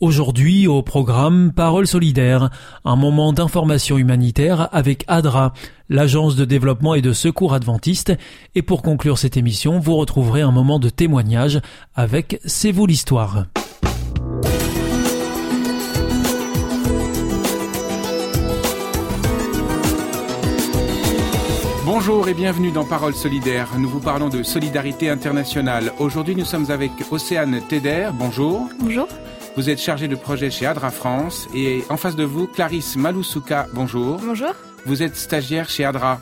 Aujourd'hui au programme Parole solidaire, un moment d'information humanitaire avec ADRA, l'agence de développement et de secours adventiste, et pour conclure cette émission, vous retrouverez un moment de témoignage avec C'est vous l'histoire. Bonjour et bienvenue dans Parole solidaire. Nous vous parlons de solidarité internationale. Aujourd'hui, nous sommes avec Océane Teder. Bonjour. Bonjour. Vous êtes chargé de projet chez Adra France et en face de vous, Clarisse Maloussouka. Bonjour. Bonjour. Vous êtes stagiaire chez Adra.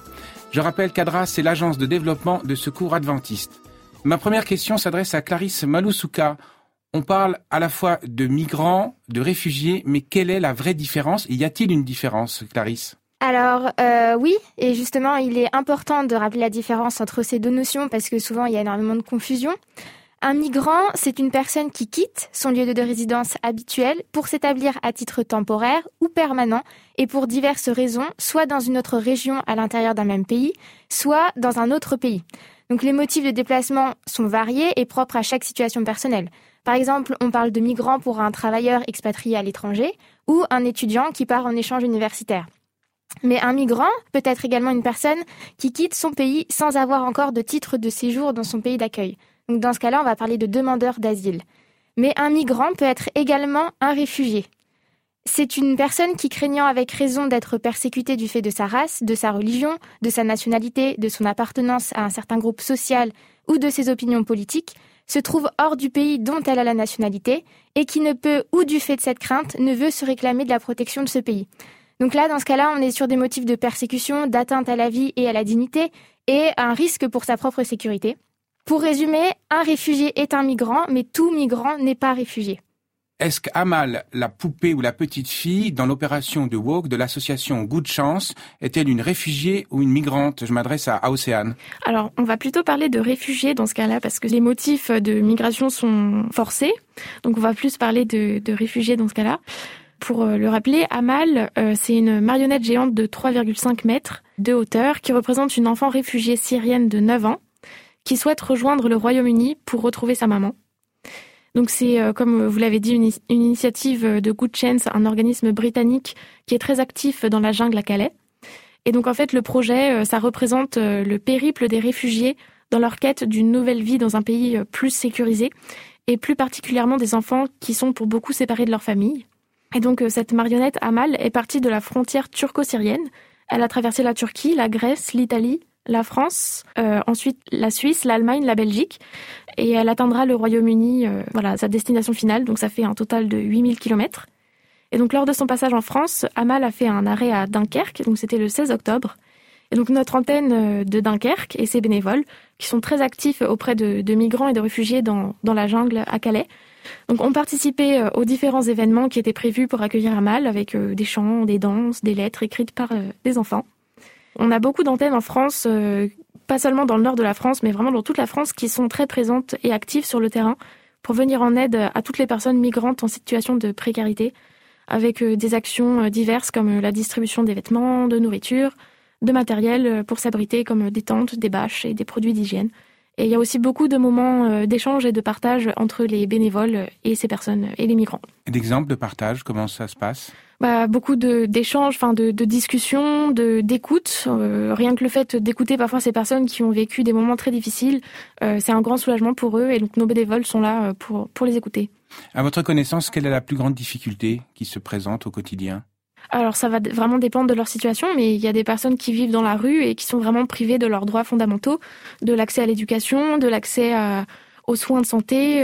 Je rappelle qu'Adra, c'est l'agence de développement de secours adventiste. Ma première question s'adresse à Clarisse Maloussouka. On parle à la fois de migrants, de réfugiés, mais quelle est la vraie différence? Y a-t-il une différence, Clarisse? Alors euh, oui, et justement, il est important de rappeler la différence entre ces deux notions parce que souvent il y a énormément de confusion. Un migrant, c'est une personne qui quitte son lieu de résidence habituel pour s'établir à titre temporaire ou permanent et pour diverses raisons, soit dans une autre région à l'intérieur d'un même pays, soit dans un autre pays. Donc les motifs de déplacement sont variés et propres à chaque situation personnelle. Par exemple, on parle de migrants pour un travailleur expatrié à l'étranger ou un étudiant qui part en échange universitaire. Mais un migrant peut être également une personne qui quitte son pays sans avoir encore de titre de séjour dans son pays d'accueil. Donc dans ce cas-là, on va parler de demandeur d'asile. Mais un migrant peut être également un réfugié. C'est une personne qui, craignant avec raison d'être persécutée du fait de sa race, de sa religion, de sa nationalité, de son appartenance à un certain groupe social ou de ses opinions politiques, se trouve hors du pays dont elle a la nationalité et qui ne peut, ou du fait de cette crainte, ne veut se réclamer de la protection de ce pays. Donc là, dans ce cas-là, on est sur des motifs de persécution, d'atteinte à la vie et à la dignité et un risque pour sa propre sécurité. Pour résumer, un réfugié est un migrant, mais tout migrant n'est pas réfugié. Est-ce qu'Amal, la poupée ou la petite fille, dans l'opération de Walk de l'association Good Chance, est-elle une réfugiée ou une migrante? Je m'adresse à, Océane. Alors, on va plutôt parler de réfugiés dans ce cas-là, parce que les motifs de migration sont forcés. Donc, on va plus parler de, de réfugiés dans ce cas-là. Pour euh, le rappeler, Amal, euh, c'est une marionnette géante de 3,5 mètres de hauteur qui représente une enfant réfugiée syrienne de 9 ans qui souhaite rejoindre le Royaume-Uni pour retrouver sa maman. Donc c'est, euh, comme vous l'avez dit, une, initiative de Good Chance, un organisme britannique qui est très actif dans la jungle à Calais. Et donc en fait, le projet, euh, ça représente euh, le périple des réfugiés dans leur quête d'une nouvelle vie dans un pays plus sécurisé, et plus particulièrement des enfants qui sont pour beaucoup séparés de leur famille. Et donc cette marionnette Amal est partie de la frontière turco-syrienne. Elle a traversé la Turquie, la Grèce, l'Italie, la France, euh, ensuite la Suisse, l'Allemagne, la Belgique, et elle atteindra le Royaume-Uni, euh, voilà, sa destination finale, donc ça fait un total de 8000 km. Et donc lors de son passage en France, Amal a fait un arrêt à Dunkerque, donc c'était le 16 octobre. Et donc notre antenne euh, de Dunkerque et ses bénévoles, qui sont très actifs auprès de, migrants et de réfugiés dans, dans la jungle à Calais, donc ont participé aux différents événements qui étaient prévus pour accueillir Amal, avec des chants, des danses, des lettres écrites par des enfants. On a beaucoup d'antennes en France, euh, pas seulement dans le nord de la France, mais vraiment dans toute la France, qui sont très présentes et actives sur le terrain pour venir en aide à toutes les personnes migrantes en situation de précarité, avec euh, des actions euh, diverses comme la distribution des vêtements, de nourriture, de matériel pour s'abriter comme des tentes, des bâches et des produits d'hygiène. Et il y a aussi beaucoup de moments d'échange et de partage entre les bénévoles et ces personnes et les migrants. D'exemples de partage, comment ça se passe? Bah, beaucoup d'échanges, enfin de, de, discussions, de d'écoute. Euh, rien que le fait d'écouter parfois ces personnes qui ont vécu des moments très difficiles, euh, c'est un grand soulagement pour eux et donc nos bénévoles sont là euh, pour pour les écouter. À votre connaissance, quelle est la plus grande difficulté qui se présente au quotidien? Alors ça va vraiment dépendre de leur situation, mais il y a des personnes qui vivent dans la rue et qui sont vraiment privées de leurs droits fondamentaux, de l'accès à l'éducation, de l'accès aux soins de santé,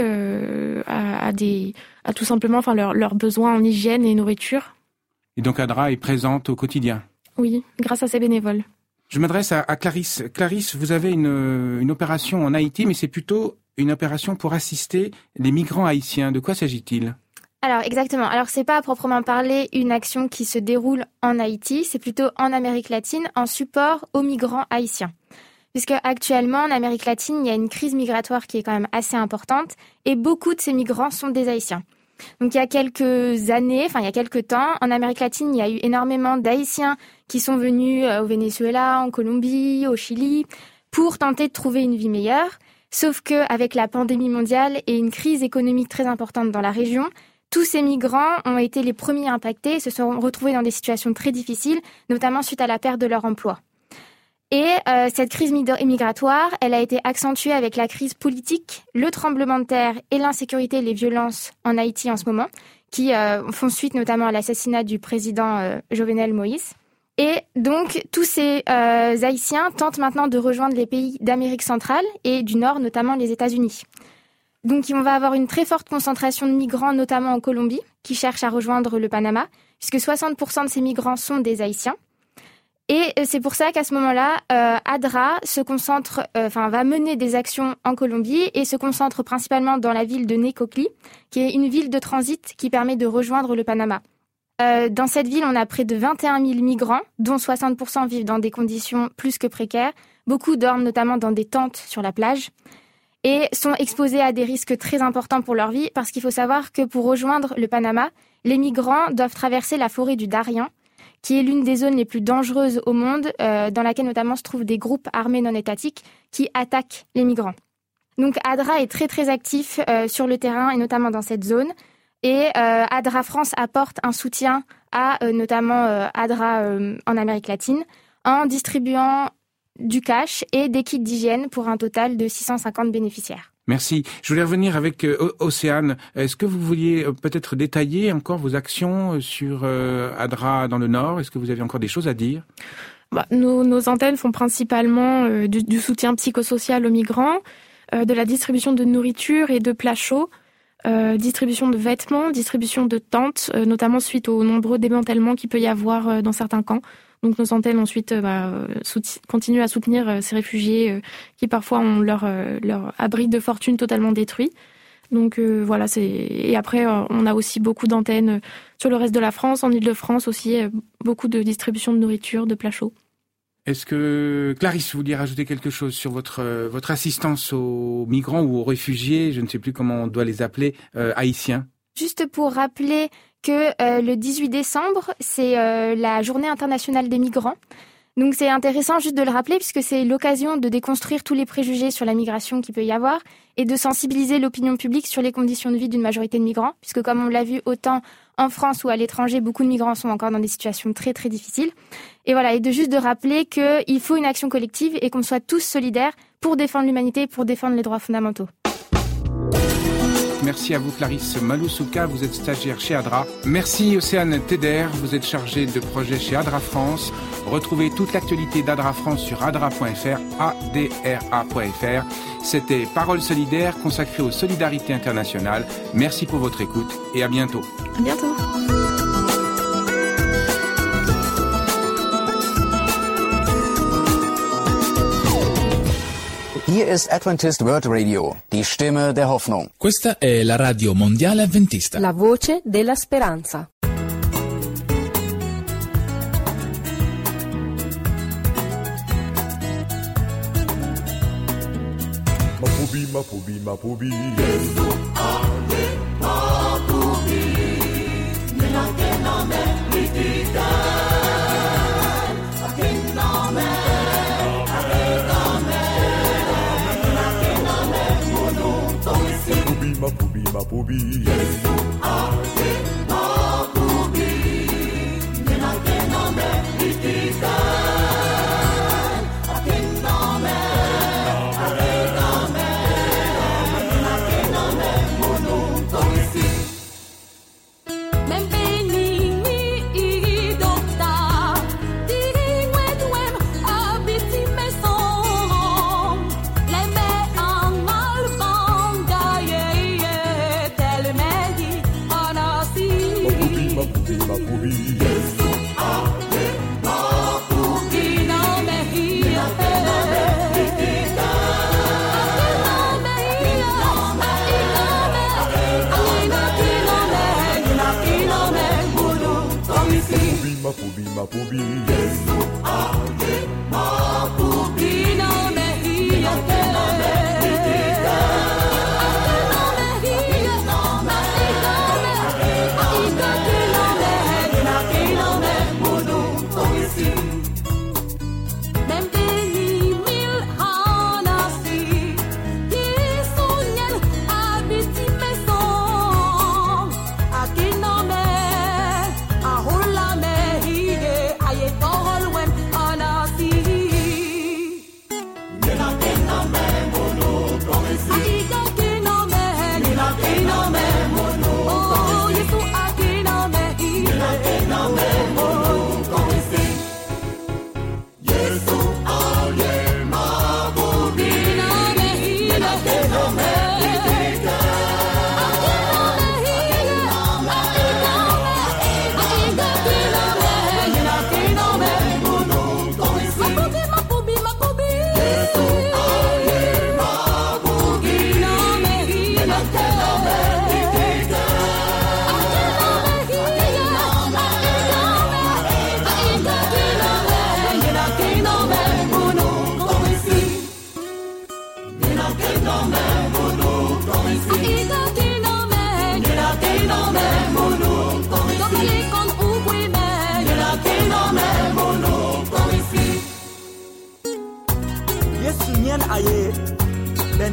à, à, des, à tout simplement enfin leurs besoins en hygiène et nourriture. Et donc Adra est présente au quotidien. Oui, grâce à ses bénévoles. Je m'adresse à, Clarisse. Clarisse, vous avez une, une opération en Haïti, mais c'est plutôt une opération pour assister les migrants haïtiens. De quoi s'agit-il? Alors exactement. Alors c'est pas à proprement parler une action qui se déroule en Haïti, c'est plutôt en Amérique latine en support aux migrants haïtiens. Puisque actuellement en Amérique latine, il y a une crise migratoire qui est quand même assez importante et beaucoup de ces migrants sont des haïtiens. Donc il y a quelques années, enfin il y a quelques temps, en Amérique latine, il y a eu énormément d'haïtiens qui sont venus euh, au Venezuela, en Colombie, au Chili pour tenter de trouver une vie meilleure. Sauf que avec la pandémie mondiale et une crise économique très importante dans la région, tous ces migrants ont été les premiers impactés et se sont retrouvés dans des situations très difficiles, notamment suite à la perte de leur emploi. Et euh, cette crise migratoire, elle a été accentuée avec la crise politique, le tremblement de terre et l'insécurité et les violences en Haïti en ce moment, qui euh, font suite notamment à l'assassinat du président euh, Jovenel Moïse. Et donc, tous ces Haïtiens tentent maintenant de rejoindre les pays d'Amérique centrale et du Nord, notamment les États-Unis. Donc on va avoir une très forte concentration de migrants, notamment en Colombie, qui cherchent à rejoindre le Panama, puisque 60% de ces migrants sont des Haïtiens. Et euh, c'est pour ça qu'à ce moment-là, euh, ADRA se concentre, euh, va mener des actions en Colombie et se concentre principalement dans la ville de Necoclí, qui est une ville de transit qui permet de rejoindre le Panama. dans cette ville, on a près de 21 000 migrants, dont 60% vivent dans des conditions plus que précaires. Beaucoup dorment notamment dans des tentes sur la plage et sont exposés à des risques très importants pour leur vie parce qu'il faut savoir que pour rejoindre le Panama, les migrants doivent traverser la forêt du Darien, qui est l'une des zones les plus dangereuses au monde, euh, dans laquelle notamment se trouvent des groupes armés non étatiques qui attaquent les migrants. Donc ADRA est très très actif euh, sur le terrain et notamment dans cette zone. Et euh, ADRA France apporte un soutien à notamment ADRA en Amérique latine en distribuant du cash et des kits d'hygiène pour un total de 650 bénéficiaires. Merci. Je voulais revenir avec euh, Océane. Est-ce que vous vouliez euh, peut-être détailler encore vos actions euh, sur ADRA dans le Nord? Est-ce que vous avez encore des choses à dire? Bah, nos, antennes font principalement du, soutien psychosocial aux migrants, de la distribution de nourriture et de plats chauds, distribution de vêtements, distribution de tentes, notamment suite aux nombreux démantèlements qu'il peut y avoir dans certains camps. Donc nos antennes ensuite euh, bah, continuent à soutenir euh, ces réfugiés euh, qui parfois ont leur, leur abri de fortune totalement détruit. Donc voilà, c'est et après on a aussi beaucoup d'antennes sur le reste de la France, en Île-de-France aussi, beaucoup de distribution de nourriture, de plats chauds. Est-ce que Clarisse, vous vouliez rajouter quelque chose sur votre votre assistance aux migrants ou aux réfugiés, je ne sais plus comment on doit les appeler, haïtiens Juste pour rappeler que euh, le 18 décembre, c'est euh, la journée internationale des migrants. Donc c'est intéressant juste de le rappeler puisque c'est l'occasion de déconstruire tous les préjugés sur la migration qu'il peut y avoir et de sensibiliser l'opinion publique sur les conditions de vie d'une majorité de migrants puisque comme on l'a vu autant en France ou à l'étranger, beaucoup de migrants sont encore dans des situations très très difficiles. Et voilà, et de juste de rappeler qu'il faut une action collective et qu'on soit tous solidaires pour défendre l'humanité, pour défendre les droits fondamentaux. Merci à vous Clarisse Maloussouka, vous êtes stagiaire chez ADRA. Merci Océane Teder, vous êtes chargée de projet chez ADRA France. Retrouvez toute l'actualité d'ADRA France sur adra.fr, adra.fr. C'était Parole solidaire consacrée aux solidarités internationales. Merci pour votre écoute et à bientôt. À bientôt. Hier ist Adventist World Radio, die Stimme der Hoffnung. Questa è la radio mondiale adventista. La voce della speranza. Mapubi, Mapubi, Mapubi. Gesù, pour bien. mapubili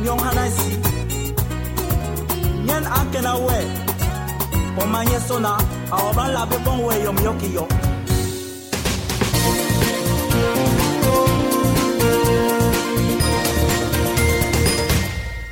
and young Hanasi. Yan Akena way. Omanye Sona, our brand labe bon way yom yoki yo.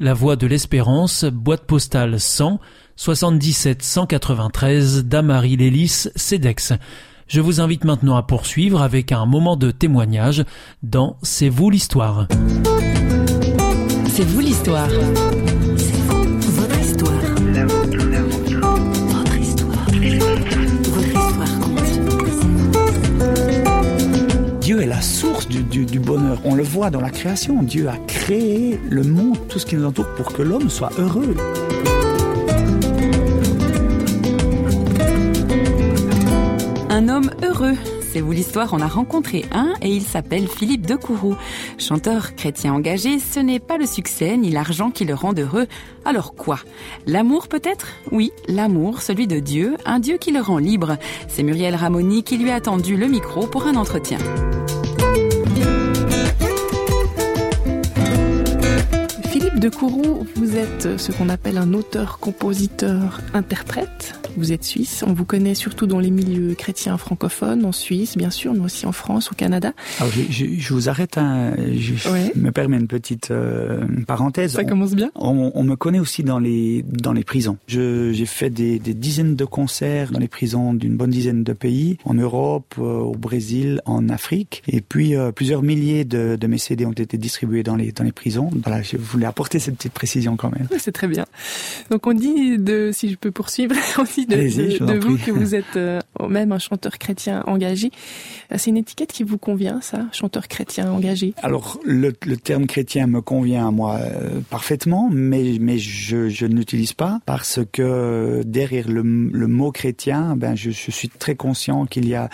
la Voix de l'Espérance, boîte postale 100 77 193 Damary Lélis, CEDEX. Je vous invite maintenant à poursuivre avec un moment de témoignage dans C'est vous l'histoire. C'est vous l'histoire. Du, bonheur. On le voit dans la création. Dieu a créé le monde, tout ce qui nous entoure, pour que l'homme soit heureux. Un homme heureux. C'est vous l'histoire, on a rencontré un et il s'appelle Philippe de Courroux. Chanteur chrétien engagé, ce n'est pas le succès ni l'argent qui le rend heureux. Alors quoi? L'amour peut-être? Oui, l'amour, celui de Dieu, un Dieu qui le rend libre. C'est Muriel Ramoni qui lui a tendu le micro pour un entretien. De Courroux, vous êtes ce qu'on appelle un auteur-compositeur-interprète. Vous êtes suisse. On vous connaît surtout dans les milieux chrétiens francophones, en Suisse, bien sûr, mais aussi en France, au Canada. Alors, je, je- je vous arrête, je Ouais. me permets une petite euh, parenthèse. Ça On- commence bien. On, on me connaît aussi dans les dans les prisons. J'ai fait des, des dizaines de concerts dans les prisons d'une bonne dizaine de pays, en Europe, euh, au Brésil, en Afrique, et puis euh, plusieurs milliers de, de mes CD ont été distribués dans les dans les prisons. Voilà, je voulais apporter cette petite précision quand même. C'est très bien. Donc on dit de, si je peux poursuivre, on dit de, de- de vous que vous êtes euh, même un chanteur chrétien engagé. Euh, C'est une étiquette qui vous convient, ça, chanteur chrétien engagé? Alors le, le terme chrétien me convient à moi euh, parfaitement, mais mais je, je ne l'utilise pas parce que derrière le, le mot chrétien, ben je, je suis très conscient qu'il y a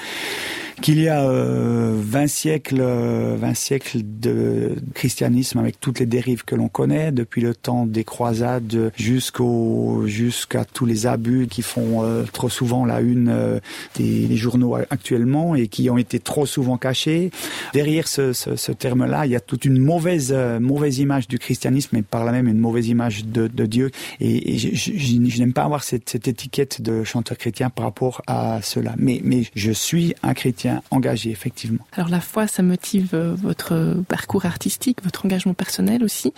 qu'il y a euh, 20 siècles, euh, 20 siècles de christianisme avec toutes les dérives que l'on connaît, depuis le temps des croisades jusqu'au jusqu'à tous les abus qui font euh, trop souvent la une euh, des, journaux actuellement et qui ont été trop souvent cachés. Derrière ce, ce, ce terme-là, il y a toute une mauvaise euh, mauvaise image du christianisme et par là même une mauvaise image de, de Dieu. Et, et je, je, je- je n'aime pas avoir cette, cette étiquette de chanteur chrétien par rapport à cela. Mais mais je suis un chrétien engagé, effectivement. Alors la foi, ça motive euh, votre parcours artistique, votre engagement personnel aussi.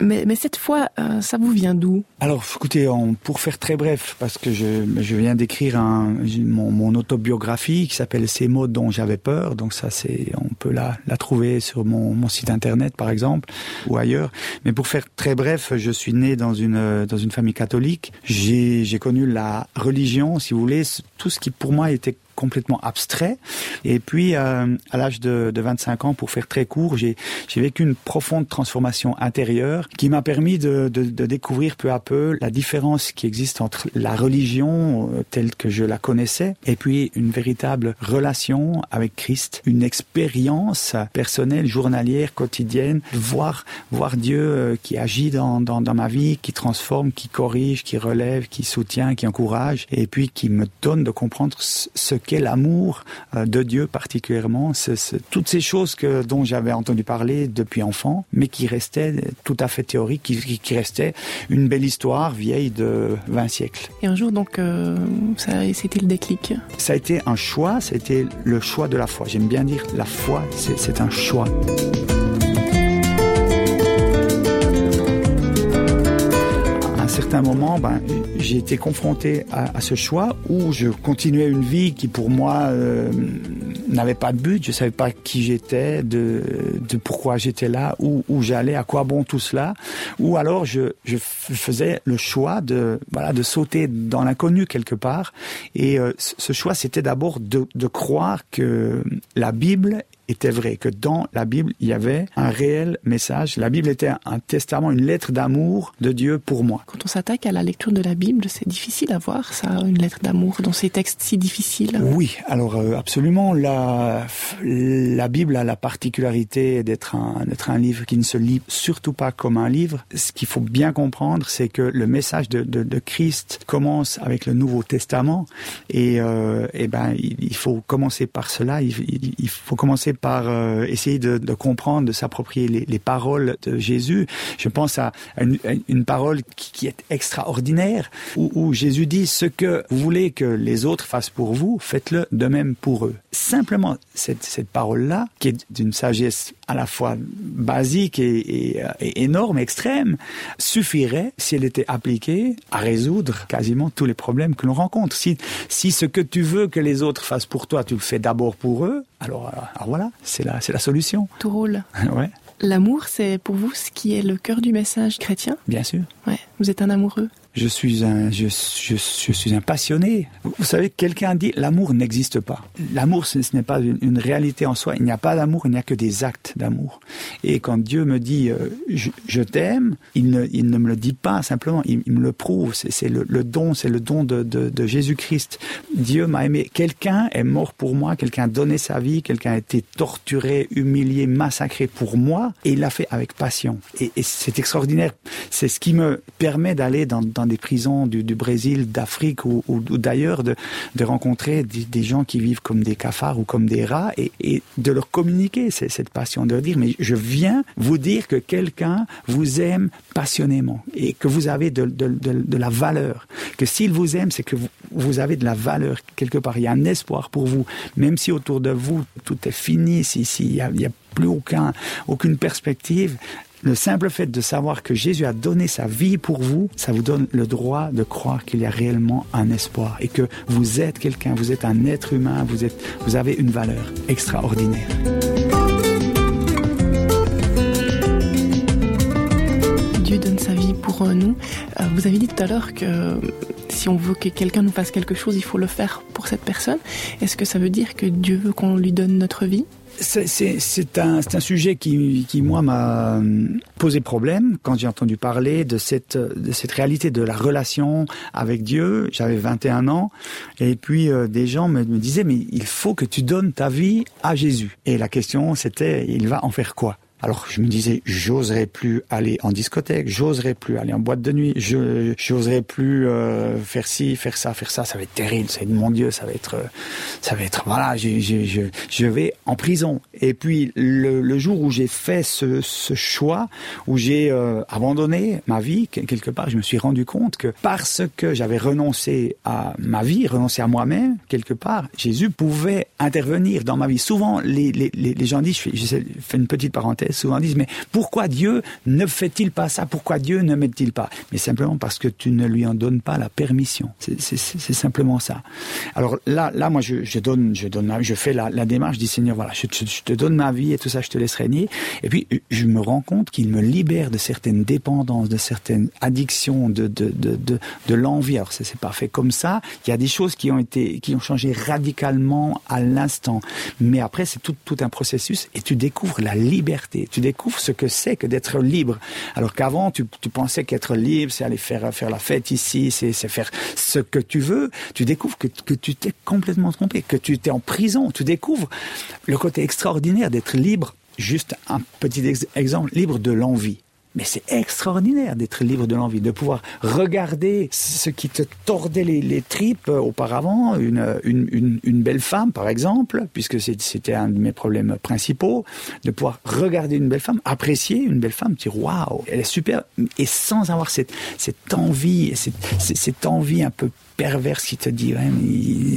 Mais, mais cette foi, euh, ça vous vient d'où? Alors, écoutez, on, pour faire très bref, parce que je, je viens d'écrire un, mon, mon autobiographie qui s'appelle Ces mots dont j'avais peur. Donc ça, c'est, on peut la, la trouver sur mon, mon site internet, par exemple, ou ailleurs. Mais pour faire très bref, je suis né dans une dans une famille catholique. J'ai j'ai connu la religion, si vous voulez, tout ce qui pour moi était complètement abstrait. Et puis, euh, à l'âge de, de 25 ans, pour faire très court, j'ai vécu une profonde transformation intérieure qui m'a permis de, découvrir peu à peu la différence qui existe entre la religion euh, telle que je la connaissais et puis une véritable relation avec Christ, une expérience personnelle, journalière, quotidienne, voir voir Dieu euh, qui agit dans, dans, ma vie, qui transforme, qui corrige, qui relève, qui soutient, qui encourage, et puis qui me donne de comprendre ce ce qu'est l'amour euh, de Dieu particulièrement, toutes ces choses que dont j'avais entendu parler depuis enfant, mais qui restaient tout à fait théoriques, qui, restaient une belle histoire vieille de 20 siècles. Et un jour, donc, euh, ça, c'était le déclic. Ça a été un choix, été le choix de la foi. J'aime bien dire la foi, c'est c'est un choix. À un certain moment, ben, j'ai été confronté à, à ce choix où je continuais une vie qui pour moi euh, n'avait pas de but, je savais pas qui j'étais, de, de pourquoi j'étais là, où, où j'allais, à quoi bon tout cela, ou alors je, je faisais le choix de voilà de sauter dans l'inconnu quelque part. Et euh, ce choix, c'était d'abord de, de croire que la Bible était vrai, que dans la Bible, il y avait un réel message. La Bible était un testament, une lettre d'amour de Dieu pour moi. Quand on s'attaque à la lecture de la Bible, c'est difficile à voir ça, une lettre d'amour dans ces textes si difficiles. Oui, alors euh, absolument. La, la Bible a la particularité d'être un, d'être un livre qui ne se lit surtout pas comme un livre. Ce qu'il faut bien comprendre, c'est que le message de, de, de Christ commence avec le Nouveau Testament, et, euh, et ben il, il faut commencer par cela. Il, il, il faut commencer par euh, essayer de, comprendre, de s'approprier les, les paroles de Jésus. Je pense à une, parole qui, est extraordinaire, où, Jésus dit ce que vous voulez que les autres fassent pour vous, faites-le de même pour eux. Simplement cette, parole-là, qui est d'une sagesse à la fois basique et, et, et énorme, extrême, suffirait si elle était appliquée à résoudre quasiment tous les problèmes que l'on rencontre. Si, si ce que tu veux que les autres fassent pour toi, tu le fais d'abord pour eux, alors, alors voilà, c'est la, c'est la solution. Tout roule. ouais. L'amour, c'est pour vous ce qui est le cœur du message chrétien? Bien sûr. Ouais. Vous êtes un amoureux je suis un, je, je, je suis un passionné. Vous savez, quelqu'un dit l'amour n'existe pas. L'amour, ce, n'est pas une, réalité en soi. Il n'y a pas d'amour, il n'y a que des actes d'amour. Et quand Dieu me dit euh, je, t'aime, il ne, il ne me le dit pas simplement, il, il me le prouve. C'est le, le don, c'est le don de, de, de Jésus-Christ. Dieu m'a aimé. Quelqu'un est mort pour moi, quelqu'un a donné sa vie, quelqu'un a été torturé, humilié, massacré pour moi, et il l'a fait avec passion. Et, et c'est extraordinaire. C'est ce qui me permet d'aller dans, dans des prisons du, Brésil, d'Afrique ou, d'ailleurs, de, rencontrer des, gens qui vivent comme des cafards ou comme des rats et, de leur communiquer cette passion, de leur dire mais je viens vous dire que quelqu'un vous aime passionnément et que vous avez de, la valeur, que s'il vous aime, c'est que vous, avez de la valeur quelque part, il y a un espoir pour vous, même si autour de vous tout est fini, s'il si, si, y, a, plus aucun, aucune perspective, le simple fait de savoir que Jésus a donné sa vie pour vous, ça vous donne le droit de croire qu'il y a réellement un espoir et que vous êtes quelqu'un, vous êtes un être humain, vous, vous avez une valeur extraordinaire. Dieu donne sa vie pour nous. Euh, Vous avez dit tout à l'heure que si on veut que quelqu'un nous fasse quelque chose, il faut le faire pour cette personne. Est-ce que ça veut dire que Dieu veut qu'on lui donne notre vie? C'est un, un sujet qui, qui moi, m'a posé problème quand j'ai entendu parler de cette, de cette réalité de la relation avec Dieu. J'avais 21 ans et puis euh, des gens me disaient mais il faut que tu donnes ta vie à Jésus. Et la question c'était il va en faire quoi? Alors je me disais, j'oserais plus aller en discothèque, j'oserais plus aller en boîte de nuit, je j'oserais plus euh, faire ci, faire ça, faire ça, ça va être terrible, c'est mon Dieu, ça va être, euh, ça va être, voilà, je, je, je, vais en prison. Et puis le, le jour où j'ai fait ce, ce choix, où j'ai euh, abandonné ma vie, quelque part, je me suis rendu compte que parce que j'avais renoncé à ma vie, renoncé à moi-même, quelque part, Jésus pouvait intervenir dans ma vie. Souvent, les, les, les gens disent, je fais une petite parenthèse, souvent disent, mais pourquoi Dieu ne fait-il pas ça? Pourquoi Dieu ne met-il pas? Mais simplement parce que tu ne lui en donnes pas la permission. C'est simplement ça. Alors là, là, moi, je, donne, je donne, je fais la, démarche, je dis Seigneur, voilà, je, te donne ma vie et tout ça, je te laisse régner. Et puis, je me rends compte qu'il me libère de certaines dépendances, de certaines addictions, de de de de, de l'envie. Alors, c'est pas fait comme ça. Il y a des choses qui ont été, qui ont changé radicalement à l'instant. Mais après, c'est tout tout un processus et tu découvres la liberté tu découvres ce que c'est que d'être libre. Alors qu'avant, tu, pensais qu'être libre, c'est aller faire, la fête ici, c'est faire ce que tu veux. Tu découvres que, que tu t'es complètement trompé, que tu t'es en prison. Tu découvres le côté extraordinaire d'être libre. Juste un petit ex exemple, libre de l'envie. Mais c'est extraordinaire d'être libre de l'envie, de pouvoir regarder ce qui te tordait les, tripes auparavant, une, une, une, une belle femme par exemple, puisque c'était un de mes problèmes principaux, de pouvoir regarder une belle femme, apprécier une belle femme, dire waouh, elle est super, et sans avoir cette, cette envie, cette, cette envie un peu perverse qui te dit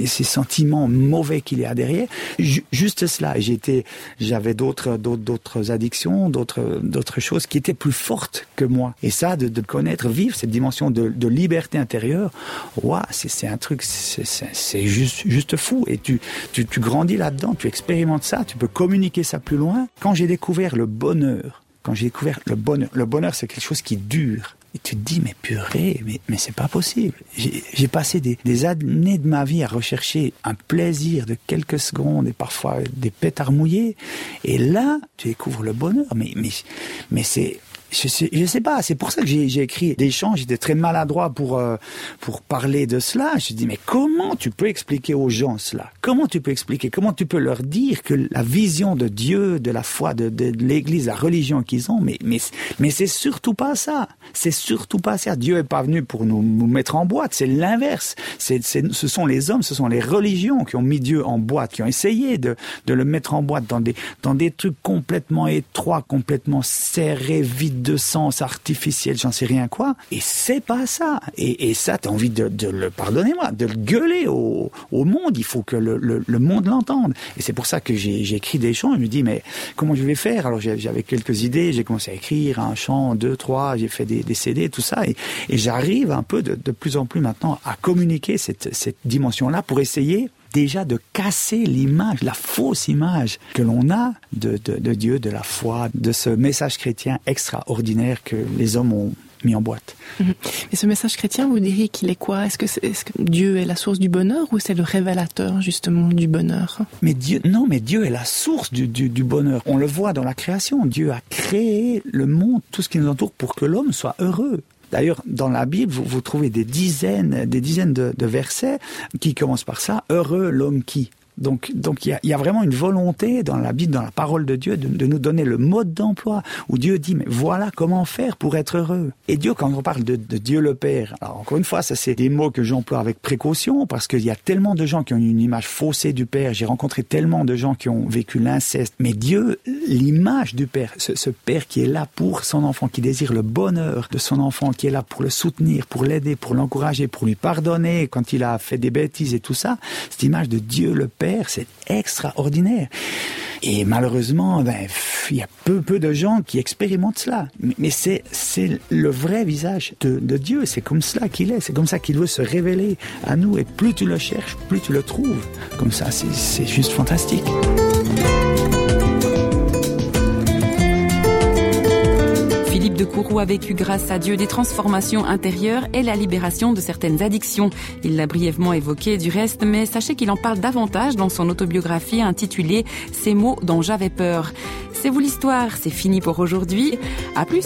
ces sentiments mauvais qu'il y a derrière. Juste cela. J'étais, j'avais d'autres, d'autres, addictions, d'autres, d'autres choses qui étaient plus fortes que moi. Et ça, de, de connaître, vivre cette dimension de, de liberté intérieure, waouh, c'est, un truc, c'est juste, juste fou. Et tu, tu, tu grandis là-dedans, tu expérimentes ça, tu peux communiquer ça plus loin. Quand j'ai découvert le bonheur, quand j'ai découvert le bonheur, le bonheur, c'est quelque chose qui dure. Et tu te dis, mais purée, mais, mais c'est pas possible. J'ai passé des, des années de ma vie à rechercher un plaisir de quelques secondes et parfois des pétards mouillés. Et là, tu découvres le bonheur. Mais, mais, mais c'est je sais, sais pas, c'est pour ça que j'ai écrit des chants, j'étais très maladroit pour, euh, pour parler de cela. Je dis, mais comment tu peux expliquer aux gens cela? Comment tu peux expliquer? Comment tu peux leur dire que la vision de Dieu, de la foi, de l'Église, la religion qu'ils ont, mais, mais, mais c'est surtout pas ça. C'est surtout pas ça. Dieu est pas venu pour nous, nous mettre en boîte, c'est l'inverse. Ce sont les hommes, ce sont les religions qui ont mis Dieu en boîte, qui ont essayé de, de le mettre en boîte dans des, dans des trucs complètement étroits, complètement serrés, vides de sens artificiel, j'en sais rien quoi. Et c'est pas ça. Et, et ça, t'as envie de, le, pardonnez-moi, de le gueuler au, au monde. Il faut que le, le, le monde l'entende. Et c'est pour ça que j'ai écrit des chants. Je me dis, mais comment je vais faire? Alors j'avais quelques idées. J'ai commencé à écrire un chant, deux, trois. J'ai fait des, des CD, tout ça. Et, et j'arrive un peu de, de plus en plus maintenant à communiquer cette, cette dimension-là pour essayer déjà de casser l'image, la fausse image que l'on a de, de, de Dieu, de la foi, de ce message chrétien extraordinaire que les hommes ont mis en boîte. Mmh. Et ce message chrétien, vous diriez qu'il est quoi? Est-ce que, est, est que Dieu est la source du bonheur ou c'est le révélateur justement du bonheur? Mais Dieu, non, mais Dieu est la source du, du, du bonheur. On le voit dans la création. Dieu a créé le monde, tout ce qui nous entoure, pour que l'homme soit heureux. D'ailleurs, dans la Bible, vous, trouvez des dizaines, des dizaines de versets qui commencent par ça. Heureux l'homme qui. Donc, donc il y a, y a vraiment une volonté dans la Bible, dans la parole de Dieu, de, de nous donner le mode d'emploi où Dieu dit mais voilà comment faire pour être heureux. Et Dieu, quand on parle de, de Dieu le Père, alors encore une fois, ça c'est des mots que j'emploie avec précaution parce qu'il y a tellement de gens qui ont une image faussée du Père. J'ai rencontré tellement de gens qui ont vécu l'inceste. Mais Dieu, l'image du Père, ce, ce Père qui est là pour son enfant, qui désire le bonheur de son enfant, qui est là pour le soutenir, pour l'aider, pour l'encourager, pour lui pardonner quand il a fait des bêtises et tout ça, cette image de Dieu le Père c'est extraordinaire. Et malheureusement, ben, il y a peu, peu de gens qui expérimentent cela. Mais, c'est, c'est le vrai visage de, de Dieu. C'est comme cela qu'il est. C'est comme ça qu'il veut se révéler à nous. Et plus tu le cherches, plus tu le trouves. Comme ça, c'est, c'est juste fantastique. De Courroux a vécu grâce à Dieu des transformations intérieures et la libération de certaines addictions. Il l'a brièvement évoqué du reste, mais sachez qu'il en parle davantage dans son autobiographie intitulée Ces mots dont j'avais peur. C'est vous l'histoire, c'est fini pour aujourd'hui. À plus.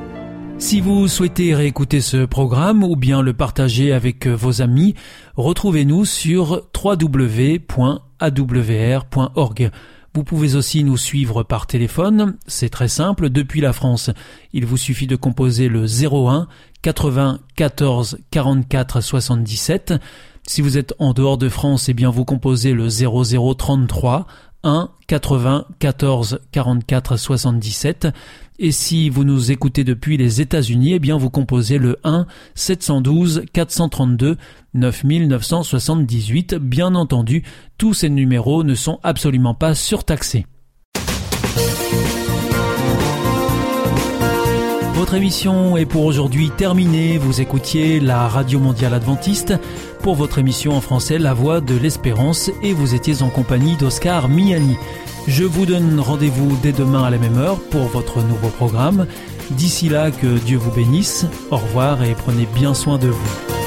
Si vous souhaitez réécouter ce programme ou bien le partager avec vos amis, retrouvez-nous sur www.awr.org. Vous pouvez aussi nous suivre par téléphone, c'est très simple, depuis la France. Il vous suffit de composer le 01 80 14 44 77. Si vous êtes en dehors de France, eh bien vous composez le 0033 1 80 14 44 77. Et si vous nous écoutez depuis les États-Unis, eh bien vous composez le 1 712 432 9978. Bien entendu, tous ces numéros ne sont absolument pas surtaxés. Votre émission est pour aujourd'hui terminée. Vous écoutiez la Radio Mondiale Adventiste pour votre émission en français La Voix de l'Espérance et vous étiez en compagnie d'Oscar Miani. Je vous donne rendez-vous dès demain à la même heure pour votre nouveau programme. D'ici là, que Dieu vous bénisse. Au revoir et prenez bien soin de vous.